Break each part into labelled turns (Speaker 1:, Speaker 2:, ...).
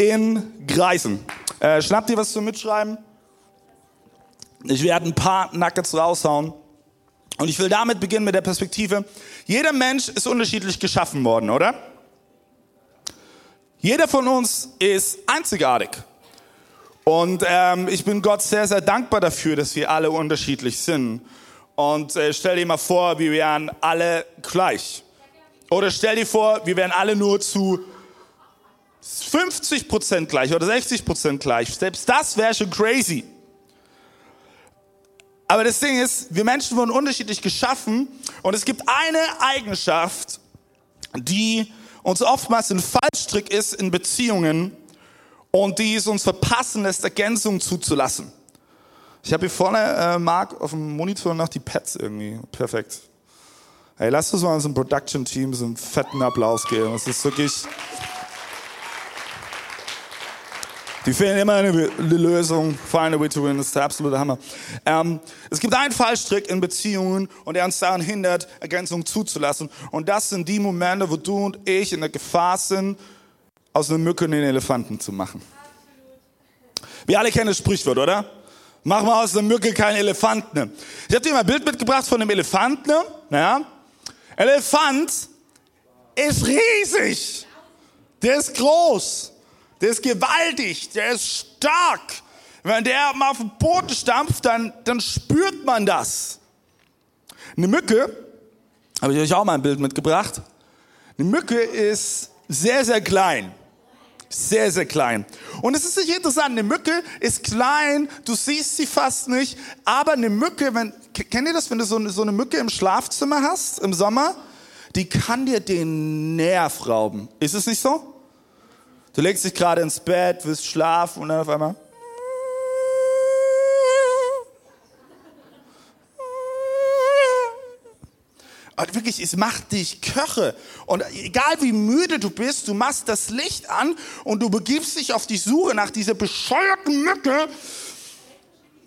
Speaker 1: in Kreisen. Äh, schnappt ihr was zum Mitschreiben? Ich werde ein paar Nuggets raushauen. Und ich will damit beginnen mit der Perspektive, jeder Mensch ist unterschiedlich geschaffen worden, oder? Jeder von uns ist einzigartig. Und ähm, ich bin Gott sehr, sehr dankbar dafür, dass wir alle unterschiedlich sind. Und äh, stell dir mal vor, wir wären alle gleich. Oder stell dir vor, wir wären alle nur zu 50 Prozent gleich oder 60 Prozent gleich. Selbst das wäre schon crazy. Aber das Ding ist, wir Menschen wurden unterschiedlich geschaffen und es gibt eine Eigenschaft, die uns oftmals ein Fallstrick ist in Beziehungen und die es uns verpassen lässt, Ergänzungen zuzulassen. Ich habe hier vorne, äh, Marc, auf dem Monitor noch die Pads irgendwie. Perfekt. Hey, lass uns mal unserem Production-Team so einen fetten Applaus geben. Das ist wirklich... Die finden immer eine Lösung, find a way to win, das ist der absolute Hammer. Ähm, es gibt einen Fallstrick in Beziehungen und der uns daran hindert, Ergänzungen zuzulassen. Und das sind die Momente, wo du und ich in der Gefahr sind, aus einer Mücke einen Elefanten zu machen. Wir alle kennen das Sprichwort, oder? Mach mal aus einer Mücke keinen Elefanten. Ich habe dir mal ein Bild mitgebracht von einem Elefanten. Ja? Elefant ist riesig. Der ist groß. Der ist gewaltig, der ist stark. Wenn der mal auf den Boden stampft, dann, dann spürt man das. Eine Mücke, habe ich euch auch mal ein Bild mitgebracht. Eine Mücke ist sehr, sehr klein. Sehr, sehr klein. Und es ist nicht interessant, eine Mücke ist klein, du siehst sie fast nicht, aber eine Mücke, wenn, kennt ihr das, wenn du so so eine Mücke im Schlafzimmer hast, im Sommer? Die kann dir den Nerv rauben. Ist es nicht so? Du legst dich gerade ins Bett, willst schlafen und dann auf einmal. Und wirklich, es macht dich Köche. Und egal wie müde du bist, du machst das Licht an und du begibst dich auf die Suche nach dieser bescheuerten Mücke.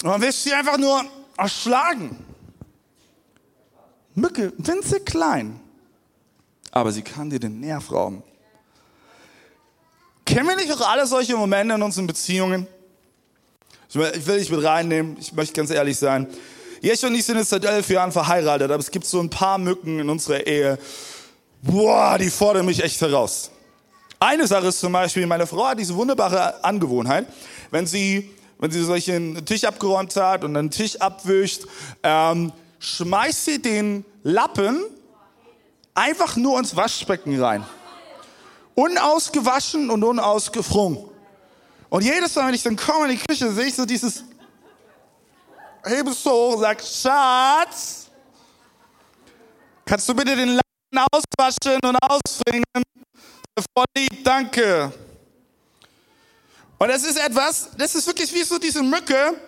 Speaker 1: Und dann wirst du sie einfach nur erschlagen. Mücke, winzig klein. Aber sie kann dir den Nerv rauben. Kennen wir nicht auch alle solche Momente in unseren Beziehungen? Ich will dich mit reinnehmen, ich möchte ganz ehrlich sein. Jesch und ich sind jetzt seit elf Jahren verheiratet, aber es gibt so ein paar Mücken in unserer Ehe. Boah, die fordern mich echt heraus. Eine Sache ist zum Beispiel, meine Frau hat diese wunderbare Angewohnheit, wenn sie, wenn sie solchen Tisch abgeräumt hat und einen Tisch abwischt, ähm, schmeißt sie den Lappen einfach nur ins Waschbecken rein unausgewaschen und unausgefrungen. Und jedes Mal, wenn ich dann komme in die Küche, sehe ich so dieses, hebe es hoch, sag, Schatz, kannst du bitte den Laden auswaschen und ausbringen? Voll lieb, danke. Und das ist etwas, das ist wirklich wie so diese Mücke,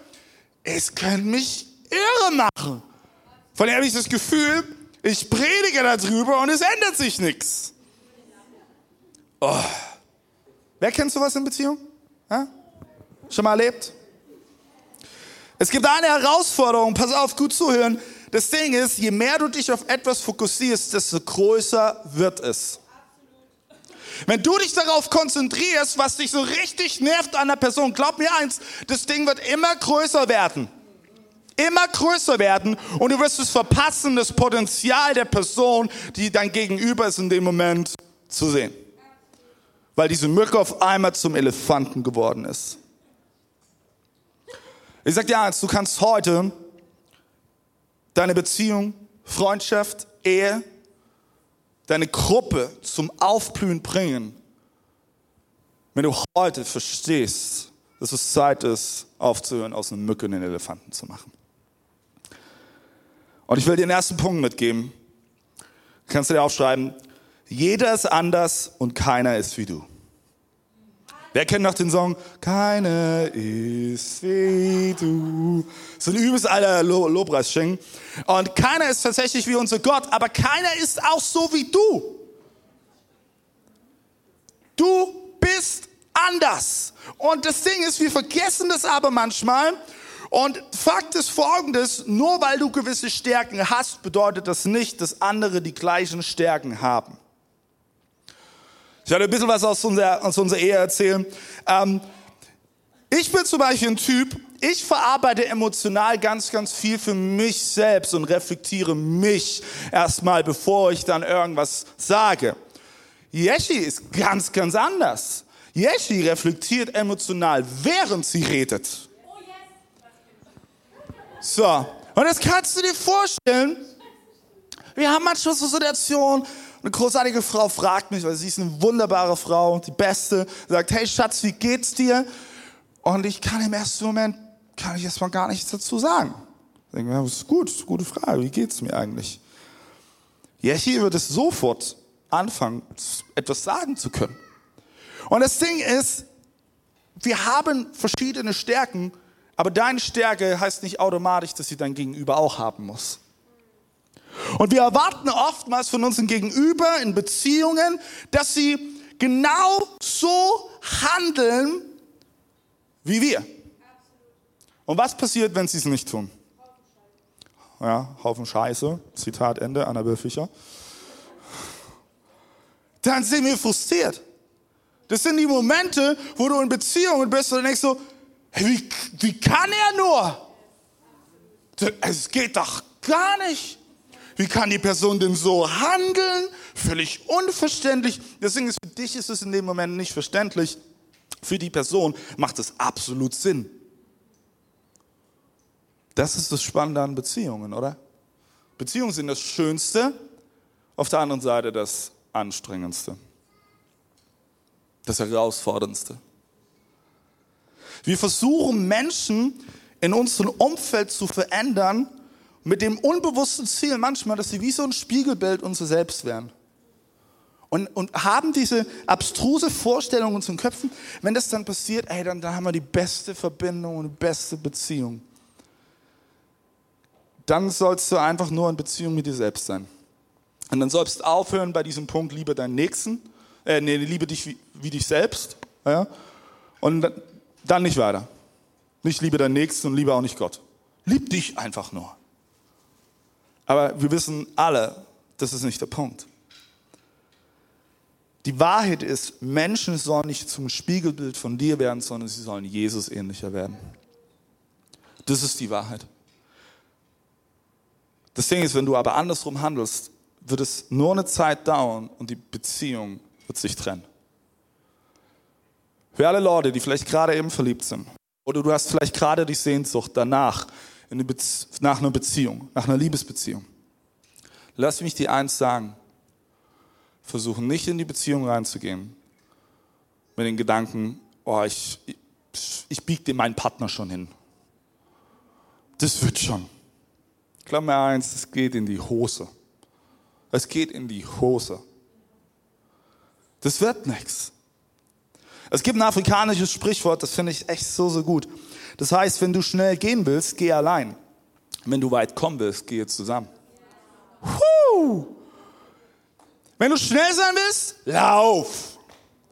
Speaker 1: es könnte mich irre machen. Von dem habe ich das Gefühl, ich predige darüber und es ändert sich nichts. Oh. Wer kennt sowas in Beziehung? Ja? Schon mal erlebt? Es gibt eine Herausforderung, pass auf, gut zuhören. Das Ding ist, je mehr du dich auf etwas fokussierst, desto größer wird es. Wenn du dich darauf konzentrierst, was dich so richtig nervt an der Person, glaub mir eins, das Ding wird immer größer werden. Immer größer werden und du wirst es verpassen, das Potenzial der Person, die dein Gegenüber ist, in dem Moment zu sehen weil diese Mücke auf einmal zum Elefanten geworden ist. Ich sage dir eins, du kannst heute deine Beziehung, Freundschaft, Ehe, deine Gruppe zum Aufblühen bringen, wenn du heute verstehst, dass es Zeit ist, aufzuhören, aus einer Mücke einen Elefanten zu machen. Und ich will dir den ersten Punkt mitgeben. Kannst du dir aufschreiben, jeder ist anders und keiner ist wie du. Wer kennt noch den Song? Keine ist wie du. So ein übelst alter Lo Lobpreis Und keiner ist tatsächlich wie unser Gott, aber keiner ist auch so wie du. Du bist anders. Und das Ding ist, wir vergessen das aber manchmal. Und Fakt ist folgendes, nur weil du gewisse Stärken hast, bedeutet das nicht, dass andere die gleichen Stärken haben. Ich werde ein bisschen was aus unserer, aus unserer Ehe erzählen. Ähm, ich bin zum Beispiel ein Typ, ich verarbeite emotional ganz, ganz viel für mich selbst und reflektiere mich erstmal, bevor ich dann irgendwas sage. Yeshi ist ganz, ganz anders. Yeshi reflektiert emotional, während sie redet. So, und jetzt kannst du dir vorstellen, wir haben manchmal so Situationen, eine großartige Frau fragt mich, weil sie ist eine wunderbare Frau, die beste, sagt, hey Schatz, wie geht's dir? Und ich kann im ersten Moment, kann ich erstmal gar nichts dazu sagen. Ich denke, ja, das ist gut, das ist eine gute Frage, wie geht's mir eigentlich? Ja, hier wird es sofort anfangen, etwas sagen zu können. Und das Ding ist, wir haben verschiedene Stärken, aber deine Stärke heißt nicht automatisch, dass sie dein Gegenüber auch haben muss. Und wir erwarten oftmals von unseren Gegenüber in Beziehungen, dass sie genau so handeln wie wir. Und was passiert, wenn sie es nicht tun? Ja, Haufen Scheiße. Zitat Ende, Annabel Fischer. Dann sind wir frustriert. Das sind die Momente, wo du in Beziehungen bist und denkst so, hey, wie, wie kann er nur? Es geht doch gar nicht. Wie kann die Person denn so handeln? Völlig unverständlich. Deswegen ist für dich ist es in dem Moment nicht verständlich. Für die Person macht es absolut Sinn. Das ist das Spannende an Beziehungen, oder? Beziehungen sind das Schönste, auf der anderen Seite das Anstrengendste, das Herausforderndste. Wir versuchen Menschen in unserem Umfeld zu verändern, mit dem unbewussten Ziel manchmal, dass sie wie so ein Spiegelbild unser Selbst wären. Und, und haben diese abstruse Vorstellung in unseren Köpfen, wenn das dann passiert, ey, dann, dann haben wir die beste Verbindung und die beste Beziehung. Dann sollst du einfach nur in Beziehung mit dir selbst sein. Und dann sollst du aufhören bei diesem Punkt, liebe deinen Nächsten, äh, nee, liebe dich wie, wie dich selbst. Ja? Und dann nicht weiter. Nicht liebe deinen Nächsten und liebe auch nicht Gott. Lieb dich einfach nur. Aber wir wissen alle, das ist nicht der Punkt. Die Wahrheit ist, Menschen sollen nicht zum Spiegelbild von dir werden, sondern sie sollen Jesus ähnlicher werden. Das ist die Wahrheit. Das Ding ist, wenn du aber andersrum handelst, wird es nur eine Zeit dauern und die Beziehung wird sich trennen. Für alle Leute, die vielleicht gerade eben verliebt sind, oder du hast vielleicht gerade die Sehnsucht danach, nach einer Beziehung, nach einer Liebesbeziehung. Lass mich dir eins sagen. Versuche nicht in die Beziehung reinzugehen mit den Gedanken, oh, ich, ich, ich biege dir meinen Partner schon hin. Das wird schon. Klammer eins, es geht in die Hose. Es geht in die Hose. Das wird nichts. Es gibt ein afrikanisches Sprichwort, das finde ich echt so, so gut. Das heißt, wenn du schnell gehen willst, geh allein. Wenn du weit kommen willst, gehe zusammen. Huh. Wenn du schnell sein willst, lauf.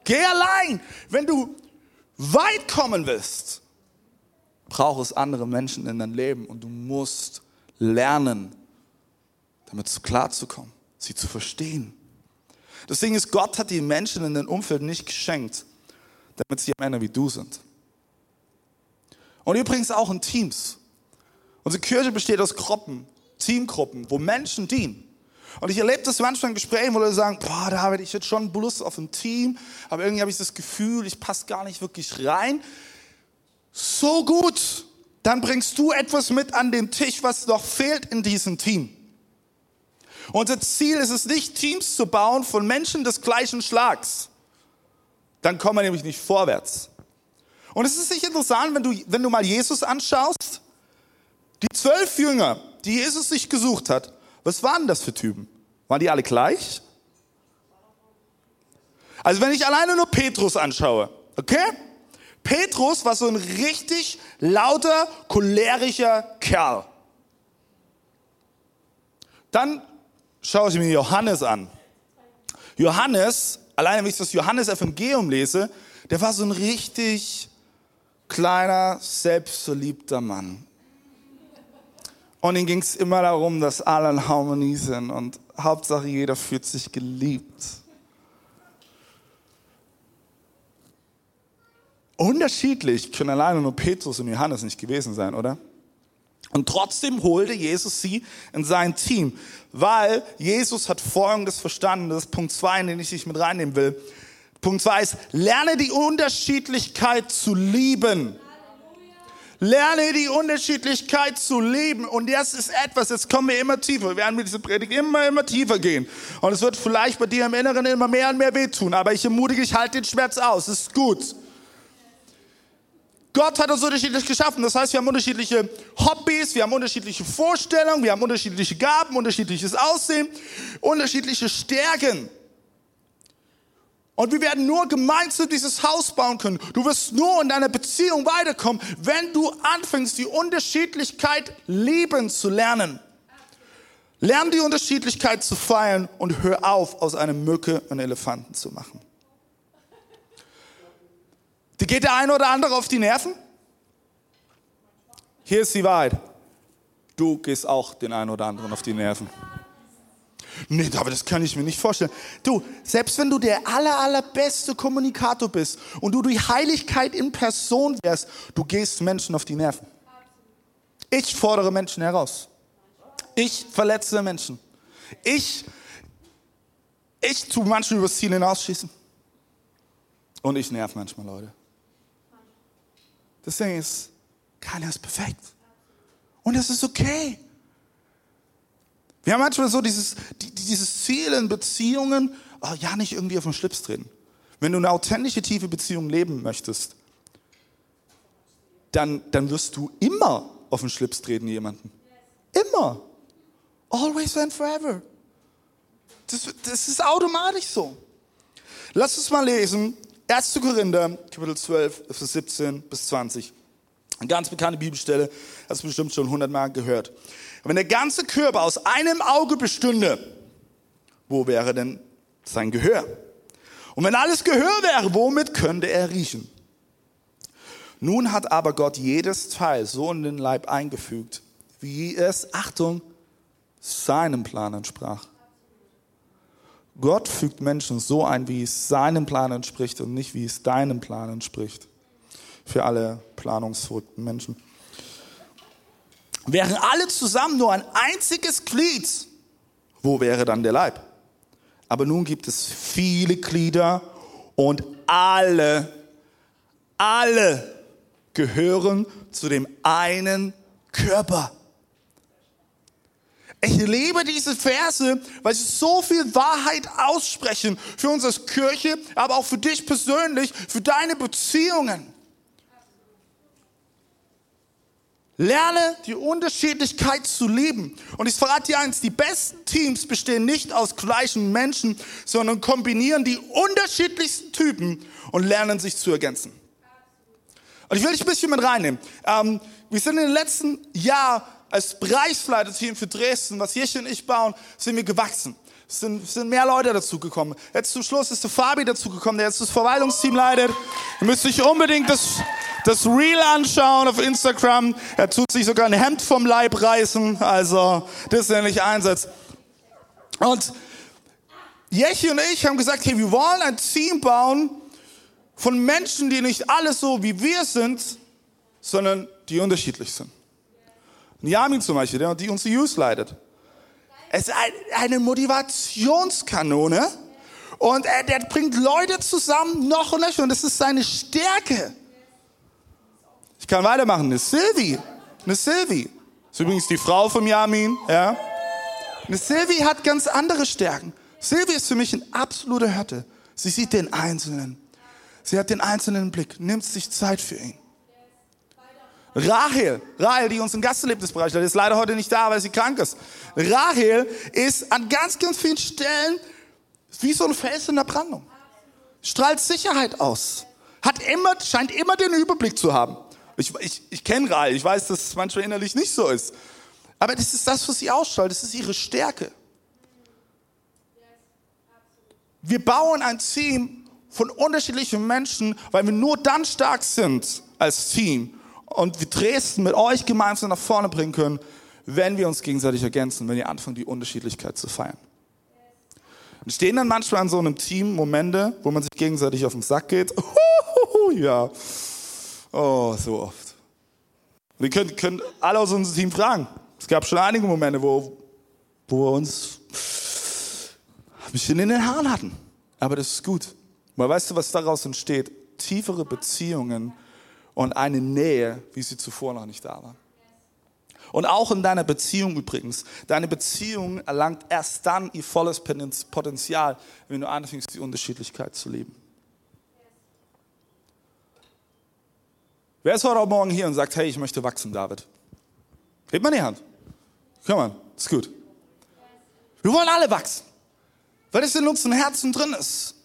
Speaker 1: Geh allein. Wenn du weit kommen willst, braucht es andere Menschen in deinem Leben und du musst lernen, damit klarzukommen, sie zu verstehen. Ding ist, Gott hat die Menschen in deinem Umfeld nicht geschenkt, damit sie Männer wie du sind. Und übrigens auch in Teams. Unsere Kirche besteht aus Gruppen, Teamgruppen, wo Menschen dienen. Und ich erlebe das manchmal in Gesprächen, wo Leute sagen, boah, David, ich hätte schon Lust auf ein Team, aber irgendwie habe ich das Gefühl, ich passe gar nicht wirklich rein. So gut, dann bringst du etwas mit an den Tisch, was noch fehlt in diesem Team. Unser Ziel ist es nicht, Teams zu bauen von Menschen des gleichen Schlags. Dann kommen wir nämlich nicht vorwärts. Und es ist nicht interessant, wenn du, wenn du mal Jesus anschaust. Die zwölf Jünger, die Jesus sich gesucht hat, was waren das für Typen? Waren die alle gleich? Also wenn ich alleine nur Petrus anschaue, Okay? Petrus war so ein richtig lauter, cholerischer Kerl. Dann schaue ich mir Johannes an. Johannes, alleine wenn ich das Johannes-Evangelium lese, der war so ein richtig kleiner, selbstverliebter Mann. Und ihm ging es immer darum, dass alle in Harmonie sind und Hauptsache jeder fühlt sich geliebt. Unterschiedlich können alleine nur Petrus und Johannes nicht gewesen sein, oder? Und trotzdem holte Jesus sie in sein Team, weil Jesus hat Folgendes verstanden, das ist Punkt zwei, den ich dich mit reinnehmen will. Punkt zwei ist, lerne die Unterschiedlichkeit zu lieben. Lerne die Unterschiedlichkeit zu lieben. Und das ist etwas, jetzt kommen wir immer tiefer. Wir werden mit dieser Predigt immer, immer tiefer gehen. Und es wird vielleicht bei dir im Inneren immer mehr und mehr wehtun. Aber ich ermutige dich, halt den Schmerz aus. Es ist gut. Gott hat uns unterschiedlich geschaffen. Das heißt, wir haben unterschiedliche Hobbys, wir haben unterschiedliche Vorstellungen, wir haben unterschiedliche Gaben, unterschiedliches Aussehen, unterschiedliche Stärken. Und wir werden nur gemeinsam dieses Haus bauen können. Du wirst nur in deiner Beziehung weiterkommen, wenn du anfängst, die Unterschiedlichkeit lieben zu lernen. Lern die Unterschiedlichkeit zu feiern und hör auf, aus einer Mücke einen Elefanten zu machen. Die geht der eine oder andere auf die Nerven? Hier ist die Wahrheit. Du gehst auch den einen oder anderen auf die Nerven. Nee, aber das kann ich mir nicht vorstellen. Du, selbst wenn du der aller, allerbeste Kommunikator bist und du die Heiligkeit in Person wärst, du gehst Menschen auf die Nerven. Ich fordere Menschen heraus. Ich verletze Menschen. Ich, ich tue manchmal übers Ziel hinausschießen. Und ich nerv manchmal Leute. Das Ding ist, keiner ist perfekt. Und das ist okay. Wir haben manchmal so dieses, dieses Ziel in Beziehungen, oh, ja, nicht irgendwie auf den Schlips treten. Wenn du eine authentische, tiefe Beziehung leben möchtest, dann, dann wirst du immer auf den Schlips treten jemanden. Immer. Always and forever. Das, das ist automatisch so. Lass uns mal lesen, 1. Korinther, Kapitel 12, Vers 17 bis 20. Eine ganz bekannte Bibelstelle, hast du bestimmt schon hundertmal gehört. Wenn der ganze Körper aus einem Auge bestünde, wo wäre denn sein Gehör? Und wenn alles Gehör wäre, womit könnte er riechen? Nun hat aber Gott jedes Teil so in den Leib eingefügt, wie es, Achtung, seinem Plan entsprach. Gott fügt Menschen so ein, wie es seinem Plan entspricht und nicht, wie es deinem Plan entspricht. Für alle planungsverrückten Menschen. Wären alle zusammen nur ein einziges Glied, wo wäre dann der Leib? Aber nun gibt es viele Glieder und alle, alle gehören zu dem einen Körper. Ich liebe diese Verse, weil sie so viel Wahrheit aussprechen für uns als Kirche, aber auch für dich persönlich, für deine Beziehungen. Lerne die Unterschiedlichkeit zu lieben. Und ich verrate dir eins, die besten Teams bestehen nicht aus gleichen Menschen, sondern kombinieren die unterschiedlichsten Typen und lernen sich zu ergänzen. Und ich will dich ein bisschen mit reinnehmen. Ähm, wir sind in den letzten Jahr als Bereichsleiter-Team für Dresden, was Jeche und ich bauen, sind wir gewachsen. Es sind, sind mehr Leute dazugekommen. Jetzt zum Schluss ist der Fabi dazugekommen, der jetzt das Verwaltungsteam leitet. Ihr müsst euch unbedingt das, das Reel anschauen auf Instagram. Er tut sich sogar ein Hemd vom Leib reißen. Also, das ist nicht Einsatz. Und Jechi und ich haben gesagt, hey, wir wollen ein Team bauen von Menschen, die nicht alle so wie wir sind, sondern die unterschiedlich sind. Yamin zum Beispiel, der die uns die Youth leitet. Es ist eine Motivationskanone und er, der bringt Leute zusammen noch und noch und das ist seine Stärke. Ich kann weitermachen. Eine Sylvie, eine Sylvie, ist übrigens die Frau von Yamin, ja. Eine Sylvie hat ganz andere Stärken. Sylvie ist für mich ein absoluter Hirte. Sie sieht den Einzelnen. Sie hat den einzelnen Blick, nimmt sich Zeit für ihn. Rahel, Rahel, die uns im Gastelebnisbereich leitet, ist leider heute nicht da, weil sie krank ist. Rahel ist an ganz, ganz vielen Stellen wie so ein Fels in der Brandung. Strahlt Sicherheit aus. hat immer, scheint immer den Überblick zu haben. Ich, ich, ich kenne Rai, ich weiß, dass es manchmal innerlich nicht so ist. Aber das ist das, was sie ausstrahlt, das ist ihre Stärke. Wir bauen ein Team von unterschiedlichen Menschen, weil wir nur dann stark sind als Team und wir Dresden mit euch gemeinsam nach vorne bringen können, wenn wir uns gegenseitig ergänzen, wenn wir anfangen, die Unterschiedlichkeit zu feiern. Entstehen dann manchmal in so einem Team Momente, wo man sich gegenseitig auf den Sack geht. ja. Oh, so oft. Und ihr könnt, könnt alle aus unserem Team fragen. Es gab schon einige Momente, wo, wo wir uns ein bisschen in den Haaren hatten. Aber das ist gut. Weil weißt du, was daraus entsteht? Tiefere Beziehungen und eine Nähe, wie sie zuvor noch nicht da war. Und auch in deiner Beziehung übrigens. Deine Beziehung erlangt erst dann ihr volles Potenzial, wenn du anfängst, die Unterschiedlichkeit zu leben. Wer ist heute Morgen hier und sagt, hey, ich möchte wachsen, David? Hebt mal die Hand. Komm mal, ist gut. Wir wollen alle wachsen, weil es in unserem Herzen drin ist.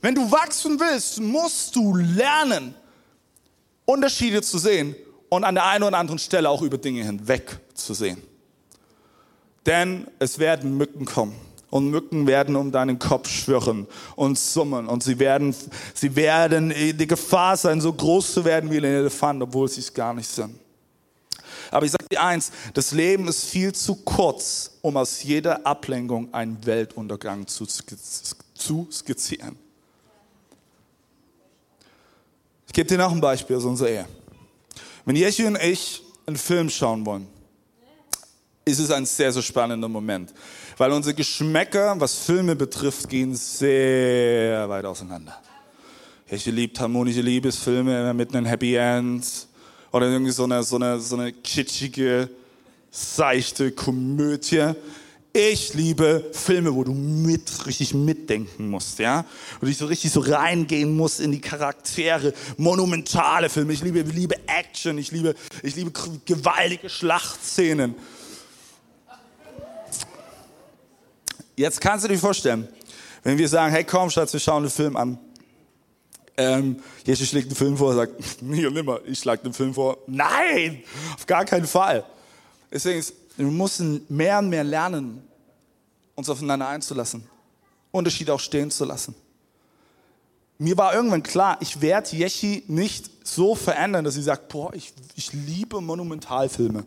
Speaker 1: Wenn du wachsen willst, musst du lernen, Unterschiede zu sehen und an der einen oder anderen Stelle auch über Dinge hinweg zu sehen. Denn es werden Mücken kommen. Und Mücken werden um deinen Kopf schwirren und summen. Und sie werden, sie werden die Gefahr sein, so groß zu werden wie ein Elefant, obwohl sie es gar nicht sind. Aber ich sage dir eins, das Leben ist viel zu kurz, um aus jeder Ablenkung einen Weltuntergang zu, zu skizzieren. Ich gebe dir noch ein Beispiel aus unserer Ehe. Wenn Jeschi und ich einen Film schauen wollen, ist es ein sehr, sehr spannender Moment. Weil unsere Geschmäcker, was Filme betrifft, gehen sehr weit auseinander. Jeschi liebt harmonische Liebesfilme mit einem Happy End oder irgendwie so eine, so eine, so eine kitschige, seichte Komödie. Ich liebe Filme, wo du mit, richtig mitdenken musst, ja? Wo du so richtig so reingehen musst in die Charaktere. Monumentale Filme. Ich liebe, liebe Action. Ich liebe, ich liebe gewaltige Schlachtszenen. Jetzt kannst du dir vorstellen, wenn wir sagen, hey komm Schatz, wir schauen den Film an. Ähm, Jesus schlägt einen Film vor, sagt, nie und nimmer, ich schlage den Film vor. Nein, auf gar keinen Fall. Deswegen ist wir müssen mehr und mehr lernen, uns aufeinander einzulassen. Unterschiede auch stehen zu lassen. Mir war irgendwann klar, ich werde Yechi nicht so verändern, dass sie sagt, boah, ich, ich liebe Monumentalfilme.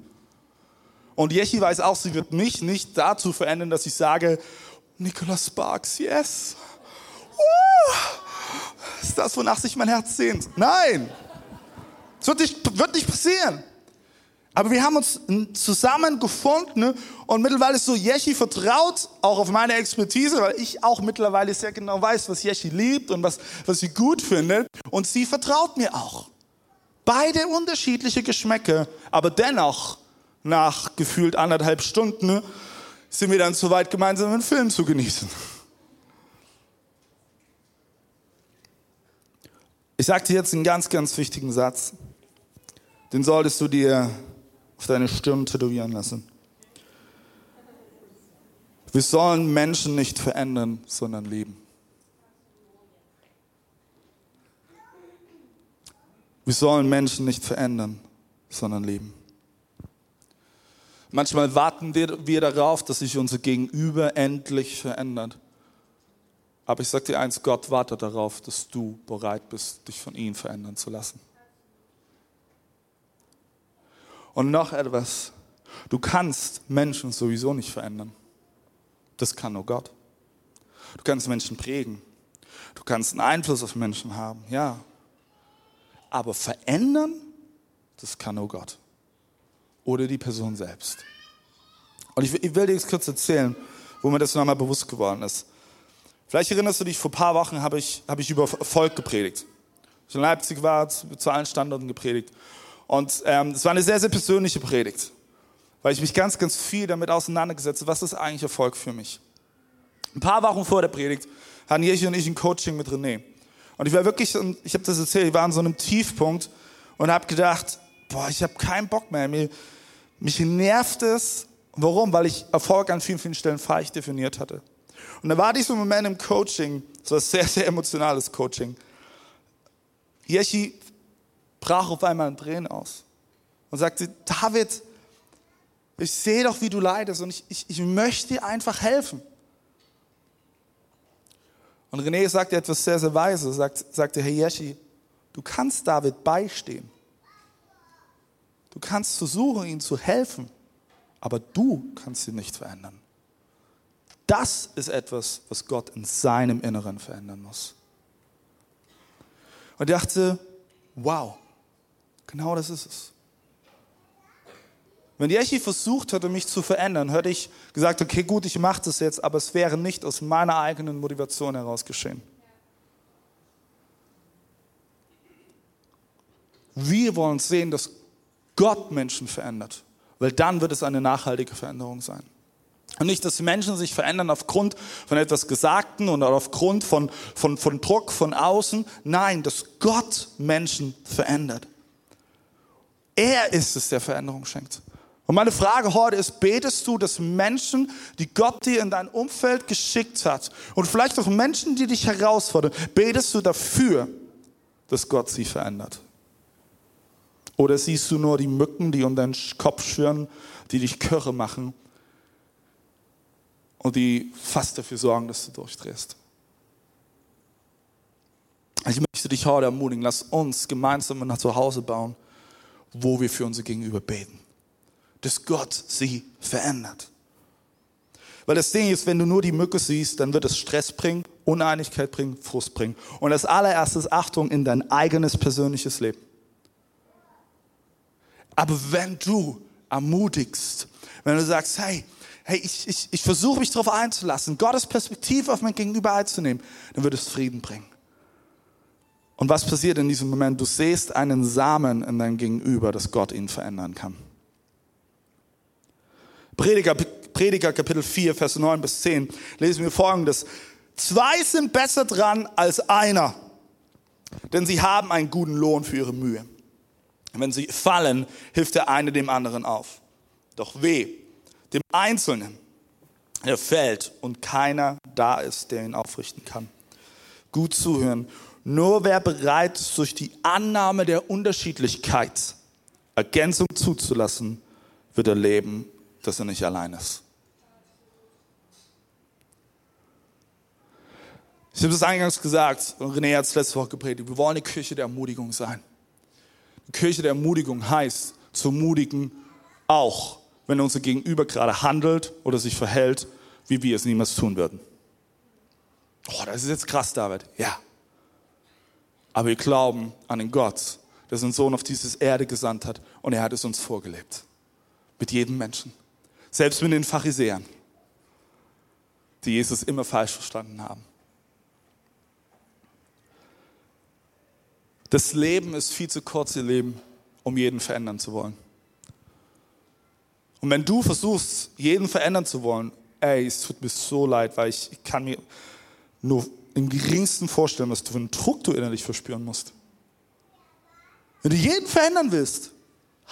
Speaker 1: Und Yechi weiß auch, sie wird mich nicht dazu verändern, dass ich sage, Nicholas Sparks, yes. Uh, ist das, wonach sich mein Herz sehnt? Nein. Das wird nicht, wird nicht passieren. Aber wir haben uns zusammengefunden und mittlerweile ist so, Yechi vertraut auch auf meine Expertise, weil ich auch mittlerweile sehr genau weiß, was Yechi liebt und was, was sie gut findet. Und sie vertraut mir auch. Beide unterschiedliche Geschmäcke, aber dennoch nach gefühlt anderthalb Stunden sind wir dann so weit, gemeinsam einen Film zu genießen. Ich dir jetzt einen ganz, ganz wichtigen Satz. Den solltest du dir auf deine Stirn tätowieren lassen. Wir sollen Menschen nicht verändern, sondern leben. Wir sollen Menschen nicht verändern, sondern leben. Manchmal warten wir, wir darauf, dass sich unser Gegenüber endlich verändert. Aber ich sage dir eins, Gott wartet darauf, dass du bereit bist, dich von ihm verändern zu lassen. Und noch etwas. Du kannst Menschen sowieso nicht verändern. Das kann nur Gott. Du kannst Menschen prägen. Du kannst einen Einfluss auf Menschen haben, ja. Aber verändern, das kann nur Gott. Oder die Person selbst. Und ich, ich will dir jetzt kurz erzählen, wo mir das nochmal bewusst geworden ist. Vielleicht erinnerst du dich, vor ein paar Wochen habe ich, habe ich über Erfolg gepredigt. Ich in Leipzig war, zu allen Standorten gepredigt. Und ähm, es war eine sehr, sehr persönliche Predigt, weil ich mich ganz, ganz viel damit auseinandergesetzt habe, was ist eigentlich Erfolg für mich. Ein paar Wochen vor der Predigt hatten Jechi und ich ein Coaching mit René. Und ich war wirklich, ich habe das erzählt, ich war an so einem Tiefpunkt und habe gedacht, boah, ich habe keinen Bock mehr. Mir, mich nervt es. Warum? Weil ich Erfolg an vielen, vielen Stellen falsch definiert hatte. Und da war dieser Moment im Coaching, so ein sehr, sehr emotionales Coaching, Jechi brach auf einmal ein Tränen aus und sagte, David, ich sehe doch, wie du leidest und ich, ich, ich möchte dir einfach helfen. Und René sagte etwas sehr, sehr weise, sagt, sagte, Herr Yeshi, du kannst David beistehen. Du kannst versuchen, ihm zu helfen, aber du kannst ihn nicht verändern. Das ist etwas, was Gott in seinem Inneren verändern muss. Und ich dachte, wow, genau das ist es. Wenn Jechi versucht hätte, mich zu verändern, hätte ich gesagt, okay, gut, ich mache das jetzt, aber es wäre nicht aus meiner eigenen Motivation heraus geschehen. Wir wollen sehen, dass Gott Menschen verändert, weil dann wird es eine nachhaltige Veränderung sein. Und nicht, dass Menschen sich verändern aufgrund von etwas Gesagten oder aufgrund von, von, von Druck von außen. Nein, dass Gott Menschen verändert. Er ist es, der Veränderung schenkt. Und meine Frage heute ist, betest du, dass Menschen, die Gott dir in dein Umfeld geschickt hat und vielleicht auch Menschen, die dich herausfordern, betest du dafür, dass Gott sie verändert? Oder siehst du nur die Mücken, die um deinen Kopf schwirren, die dich Körre machen und die fast dafür sorgen, dass du durchdrehst. Ich möchte dich heute ermutigen, lass uns gemeinsam ein Zuhause bauen, wo wir für unsere Gegenüber beten. Dass Gott sie verändert. Weil das Ding ist, wenn du nur die Mücke siehst, dann wird es Stress bringen, Uneinigkeit bringen, Frust bringen. Und als allererstes Achtung in dein eigenes persönliches Leben. Aber wenn du ermutigst, wenn du sagst, hey, hey, ich, ich, ich versuche mich darauf einzulassen, Gottes Perspektive auf mein Gegenüber einzunehmen, dann wird es Frieden bringen. Und was passiert in diesem Moment? Du siehst einen Samen in deinem Gegenüber, dass Gott ihn verändern kann. Prediger, Prediger Kapitel 4, Vers 9 bis 10 lesen wir folgendes. Zwei sind besser dran als einer, denn sie haben einen guten Lohn für ihre Mühe. Wenn sie fallen, hilft der eine dem anderen auf. Doch weh, dem Einzelnen, der fällt und keiner da ist, der ihn aufrichten kann. Gut zuhören. Nur wer bereit ist, durch die Annahme der Unterschiedlichkeit Ergänzung zuzulassen, wird erleben, dass er nicht allein ist. Ich habe es eingangs gesagt, und René hat es letzte Woche gepredigt, wir wollen eine Kirche der Ermutigung sein. Die Kirche der Ermutigung heißt, zu ermutigen, auch wenn unser Gegenüber gerade handelt oder sich verhält, wie wir es niemals tun würden. Oh, das ist jetzt krass, David. Ja. Aber wir glauben an den Gott, der seinen Sohn auf diese Erde gesandt hat und er hat es uns vorgelebt. Mit jedem Menschen. Selbst mit den Pharisäern, die Jesus immer falsch verstanden haben. Das Leben ist viel zu kurz, ihr Leben, um jeden verändern zu wollen. Und wenn du versuchst, jeden verändern zu wollen, ey, es tut mir so leid, weil ich, ich kann mir nur im geringsten vorstellen, was du für einen Druck du innerlich verspüren musst. Wenn du jeden verändern willst,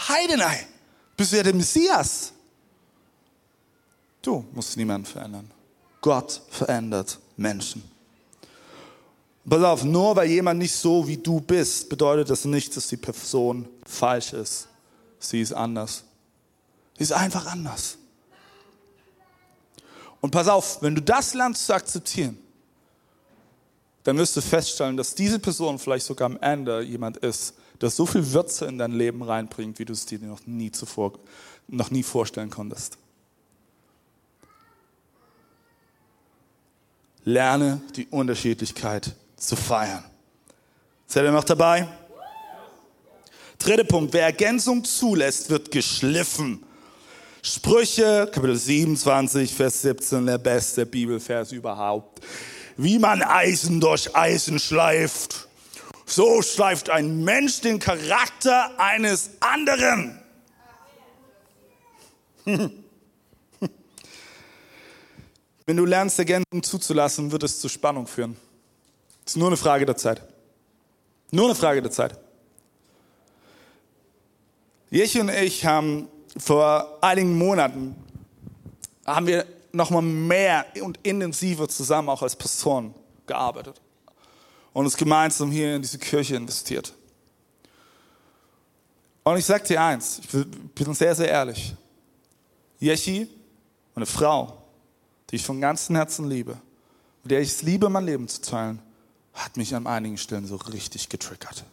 Speaker 1: Heidenei, bist du ja der Messias. Du musst niemanden verändern. Gott verändert Menschen. Pass auf, nur weil jemand nicht so wie du bist, bedeutet das nicht, dass die Person falsch ist. Sie ist anders. Sie ist einfach anders. Und pass auf, wenn du das lernst zu akzeptieren, dann wirst du feststellen, dass diese Person vielleicht sogar am Ende jemand ist, der so viel Würze in dein Leben reinbringt, wie du es dir noch nie zuvor, noch nie vorstellen konntest. Lerne die Unterschiedlichkeit zu feiern. Seid ihr noch dabei? Dritter Punkt, wer Ergänzung zulässt, wird geschliffen. Sprüche, Kapitel 27, Vers 17, der beste Bibelvers überhaupt. Wie man Eisen durch Eisen schleift, so schleift ein Mensch den Charakter eines anderen. Wenn du lernst, Ergänzung zuzulassen, wird es zu Spannung führen. Es ist nur eine Frage der Zeit. Nur eine Frage der Zeit. Jechi und ich haben vor einigen Monaten haben wir noch mal mehr und intensiver zusammen auch als Pastoren gearbeitet. und es gemeinsam hier in diese Kirche investiert. Und ich sage dir eins, ich bin sehr, sehr ehrlich. Yechi, eine Frau, die ich von ganzem Herzen liebe, mit der ich es liebe, mein Leben zu teilen, hat mich an einigen Stellen so richtig getriggert.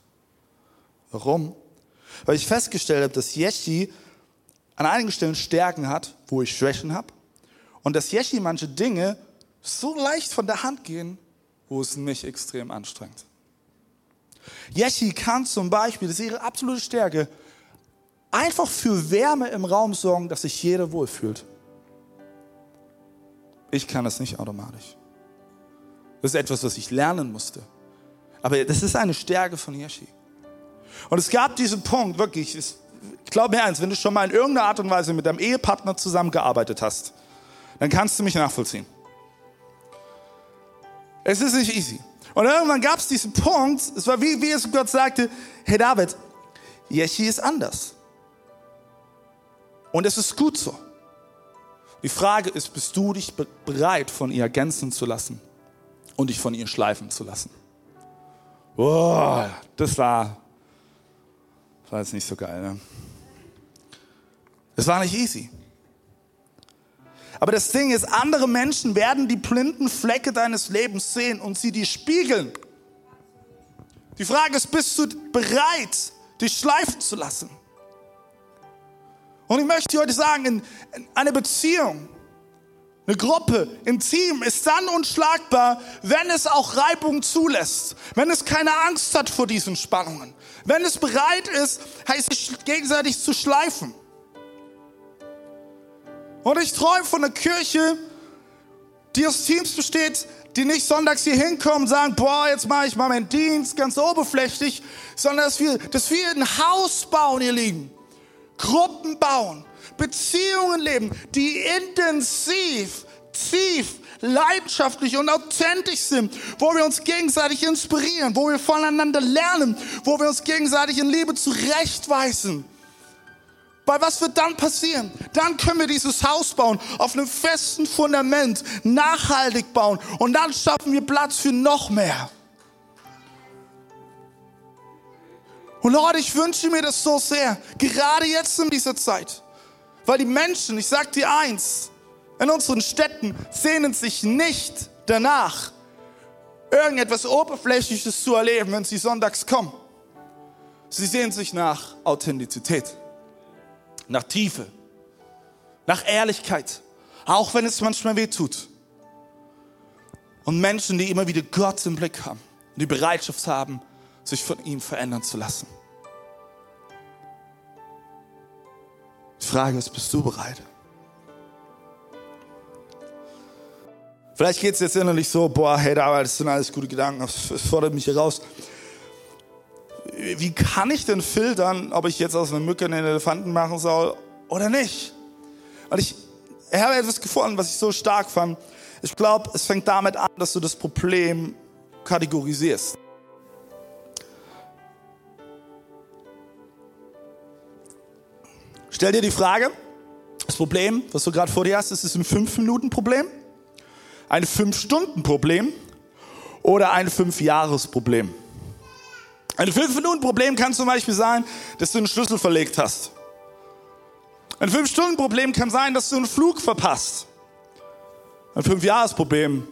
Speaker 1: Warum? Weil ich festgestellt habe, dass Yechi an einigen Stellen Stärken hat, wo ich Schwächen habe. Und dass Yechi manche Dinge so leicht von der Hand gehen, wo es mich extrem anstrengt. Yechi kann zum Beispiel, das ist ihre absolute Stärke, einfach für Wärme im Raum sorgen, dass sich jeder wohlfühlt. Ich kann das nicht automatisch. Das ist etwas, was ich lernen musste. Aber das ist eine Stärke von Yeshi. Und es gab diesen Punkt, wirklich, ich glaube mir eins, wenn du schon mal in irgendeiner Art und Weise mit deinem Ehepartner zusammengearbeitet hast, dann kannst du mich nachvollziehen. Es ist nicht easy. Und irgendwann gab es diesen Punkt, es war wie, wie es Gott sagte, hey David, Yeshi ist anders. Und es ist gut so. Die Frage ist, bist du dich bereit, von ihr ergänzen zu lassen und dich von ihr schleifen zu lassen? Boah, das war, war jetzt nicht so geil. Ne? Das war nicht easy. Aber das Ding ist, andere Menschen werden die blinden Flecke deines Lebens sehen und sie dir spiegeln. Die Frage ist, bist du bereit, dich schleifen zu lassen? Und ich möchte dir heute sagen, eine Beziehung, eine Gruppe, ein Team ist dann unschlagbar, wenn es auch Reibung zulässt, wenn es keine Angst hat vor diesen Spannungen, wenn es bereit ist, heißt sich gegenseitig zu schleifen. Und ich träume von einer Kirche, die aus Teams besteht, die nicht sonntags hier hinkommen und sagen, boah, jetzt mache ich mal meinen Dienst ganz oberflächlich, sondern dass wir, dass wir ein Haus bauen, ihr Lieben Gruppen bauen, Beziehungen leben, die intensiv, tief, leidenschaftlich und authentisch sind, wo wir uns gegenseitig inspirieren, wo wir voneinander lernen, wo wir uns gegenseitig in Liebe zurechtweisen. Weil was wird dann passieren? Dann können wir dieses Haus bauen, auf einem festen Fundament, nachhaltig bauen und dann schaffen wir Platz für noch mehr. Und Leute, ich wünsche mir das so sehr, gerade jetzt in dieser Zeit. Weil die Menschen, ich sag dir eins, in unseren Städten sehnen sich nicht danach, irgendetwas Oberflächliches zu erleben, wenn sie sonntags kommen. Sie sehnen sich nach Authentizität, nach Tiefe, nach Ehrlichkeit, auch wenn es manchmal weh tut. Und Menschen, die immer wieder Gott im Blick haben, die Bereitschaft haben, sich von ihm verändern zu lassen. Die Frage ist, bist du bereit? Vielleicht geht es jetzt innerlich so, boah, hey, das sind alles gute Gedanken, das fordert mich hier raus. Wie kann ich denn filtern, ob ich jetzt aus einer Mücke einen Elefanten machen soll oder nicht? Ich, ich habe etwas gefunden, was ich so stark fand. Ich glaube, es fängt damit an, dass du das Problem kategorisierst. Stell dir die Frage, das Problem, was du gerade vor dir hast, ist es ein 5-Minuten-Problem, ein 5-Stunden-Problem oder ein 5-Jahres-Problem? Ein 5-Minuten-Problem kann zum Beispiel sein, dass du einen Schlüssel verlegt hast. Ein 5-Stunden-Problem kann sein, dass du einen Flug verpasst. Ein 5-Jahres-Problem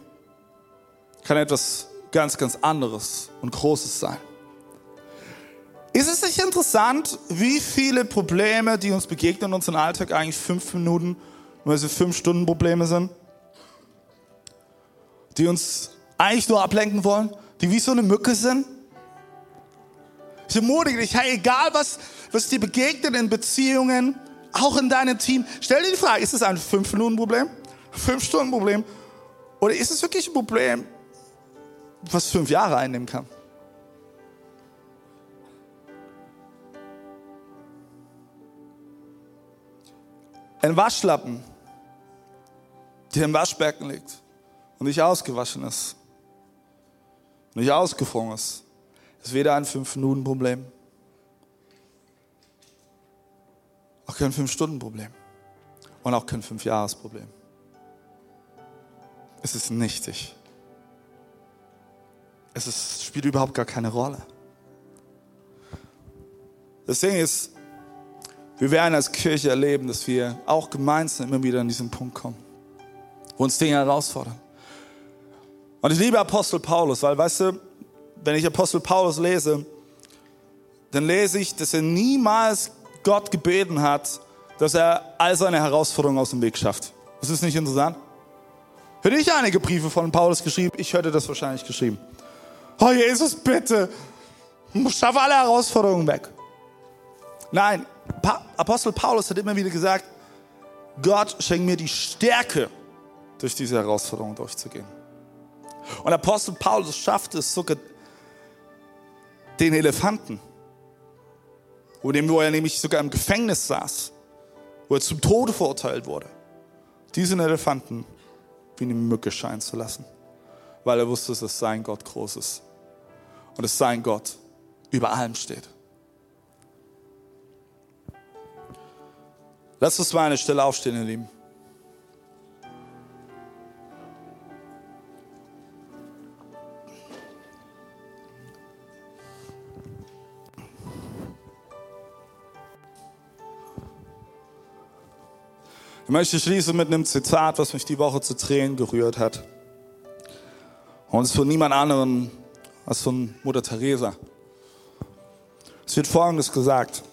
Speaker 1: kann etwas ganz, ganz anderes und Großes sein. Ist es nicht interessant, wie viele Probleme, die uns begegnen in unserem Alltag, eigentlich fünf Minuten, weil sie fünf Stunden Probleme sind? Die uns eigentlich nur ablenken wollen, die wie so eine Mücke sind? Ich ermutige dich, hey, egal was, was dir begegnet in Beziehungen, auch in deinem Team, stell dir die Frage, ist es ein fünf Minuten Problem? Fünf Stunden Problem? Oder ist es wirklich ein Problem, was fünf Jahre einnehmen kann? Ein Waschlappen, der im Waschbecken liegt und nicht ausgewaschen ist, nicht ausgefroren ist, ist weder ein 5-Minuten-Problem, auch kein 5-Stunden-Problem und auch kein 5-Jahres-Problem. Es ist nichtig. es ist, spielt überhaupt gar keine Rolle. Das Ding ist, wir werden als Kirche erleben, dass wir auch gemeinsam immer wieder an diesen Punkt kommen, wo uns Dinge herausfordern. Und ich liebe Apostel Paulus, weil, weißt du, wenn ich Apostel Paulus lese, dann lese ich, dass er niemals Gott gebeten hat, dass er all seine Herausforderungen aus dem Weg schafft. Das ist nicht interessant. Hätte ich einige Briefe von Paulus geschrieben, ich hätte das wahrscheinlich geschrieben. Oh Jesus, bitte, schaffe alle Herausforderungen weg. Nein, pa Apostel Paulus hat immer wieder gesagt, Gott schenkt mir die Stärke, durch diese Herausforderung durchzugehen. Und Apostel Paulus schafft es sogar, den Elefanten, wo er nämlich sogar im Gefängnis saß, wo er zum Tode verurteilt wurde, diesen Elefanten wie eine Mücke scheinen zu lassen, weil er wusste, dass sein Gott groß ist und dass sein Gott über allem steht. Lass uns mal eine Stelle aufstehen, ihr Lieben. Möchte schließen mit einem Zitat, was mich die Woche zu Tränen gerührt hat. Und es ist von niemand anderem als von Mutter Teresa. Es wird Folgendes gesagt.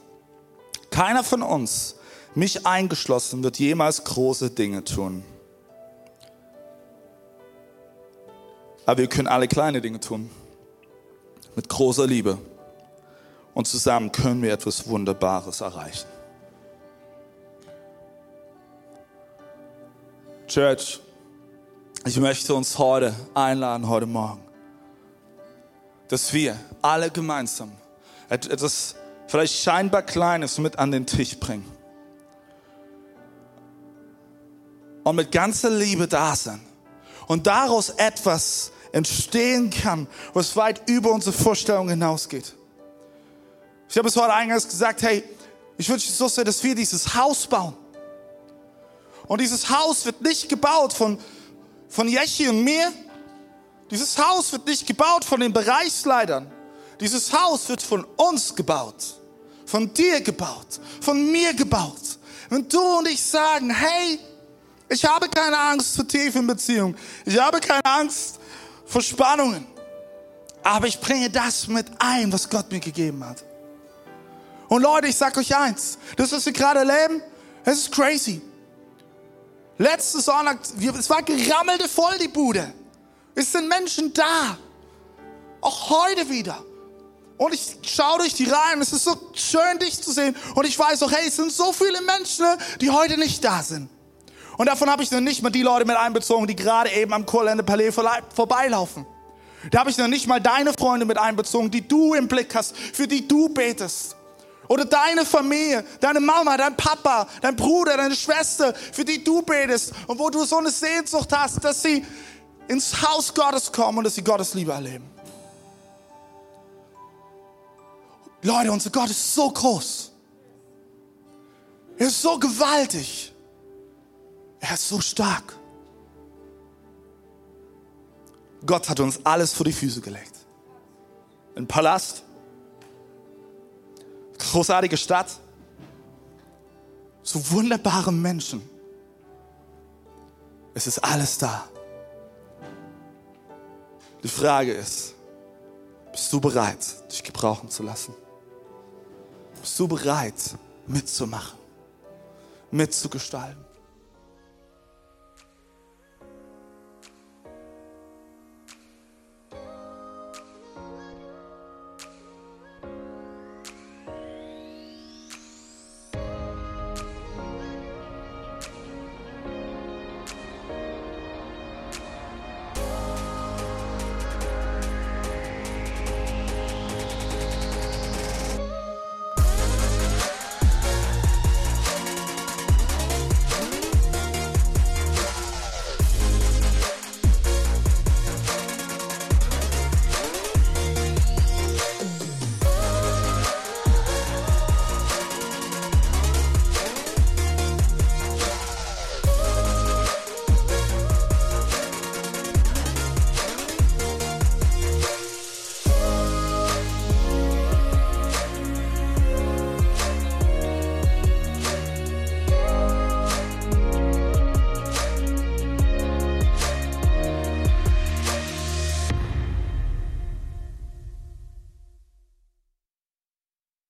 Speaker 1: Keiner von uns, mich eingeschlossen, wird jemals große Dinge tun. Aber wir können alle kleine Dinge tun. Mit großer Liebe. Und zusammen können wir etwas Wunderbares erreichen. Church, ich möchte uns heute einladen, heute Morgen, dass wir alle gemeinsam etwas vielleicht scheinbar Kleines mit an den Tisch bringen. Und mit ganzer Liebe da sind. Und daraus etwas entstehen kann, was weit über unsere Vorstellung hinausgeht. Ich habe es heute eingangs gesagt, hey, ich wünsche so sehr, dass wir dieses Haus bauen und dieses Haus wird nicht gebaut von, von Jeschi und mir. Dieses Haus wird nicht gebaut von den Bereichsleitern. Dieses Haus wird von uns gebaut. Von dir gebaut. Von mir gebaut. Wenn du und ich sagen, hey, ich habe keine Angst vor tiefen Beziehungen. Ich habe keine Angst vor Spannungen. Aber ich bringe das mit ein, was Gott mir gegeben hat. Und Leute, ich sag euch eins, das, was wir gerade erleben, es ist crazy. Letzten Sonntag, es war gerammelte voll die Bude. Es sind Menschen da. Auch heute wieder. Und ich schaue durch die Reihen. Es ist so schön, dich zu sehen. Und ich weiß auch, hey, es sind so viele Menschen, die heute nicht da sind. Und davon habe ich noch nicht mal die Leute mit einbezogen, die gerade eben am Kurlände Palais vorbeilaufen. Da habe ich noch nicht mal deine Freunde mit einbezogen, die du im Blick hast, für die du betest. Oder deine Familie, deine Mama, dein Papa, dein Bruder, deine Schwester, für die du betest und wo du so eine Sehnsucht hast, dass sie ins Haus Gottes kommen und dass sie Gottes Liebe erleben. Leute, unser Gott ist so groß. Er ist so gewaltig. Er ist so stark. Gott hat uns alles vor die Füße gelegt. Ein Palast, großartige Stadt, so wunderbare Menschen. Es ist alles da. Die Frage ist, bist du bereit, dich gebrauchen zu lassen? Bist du bereit, mitzumachen, mitzugestalten?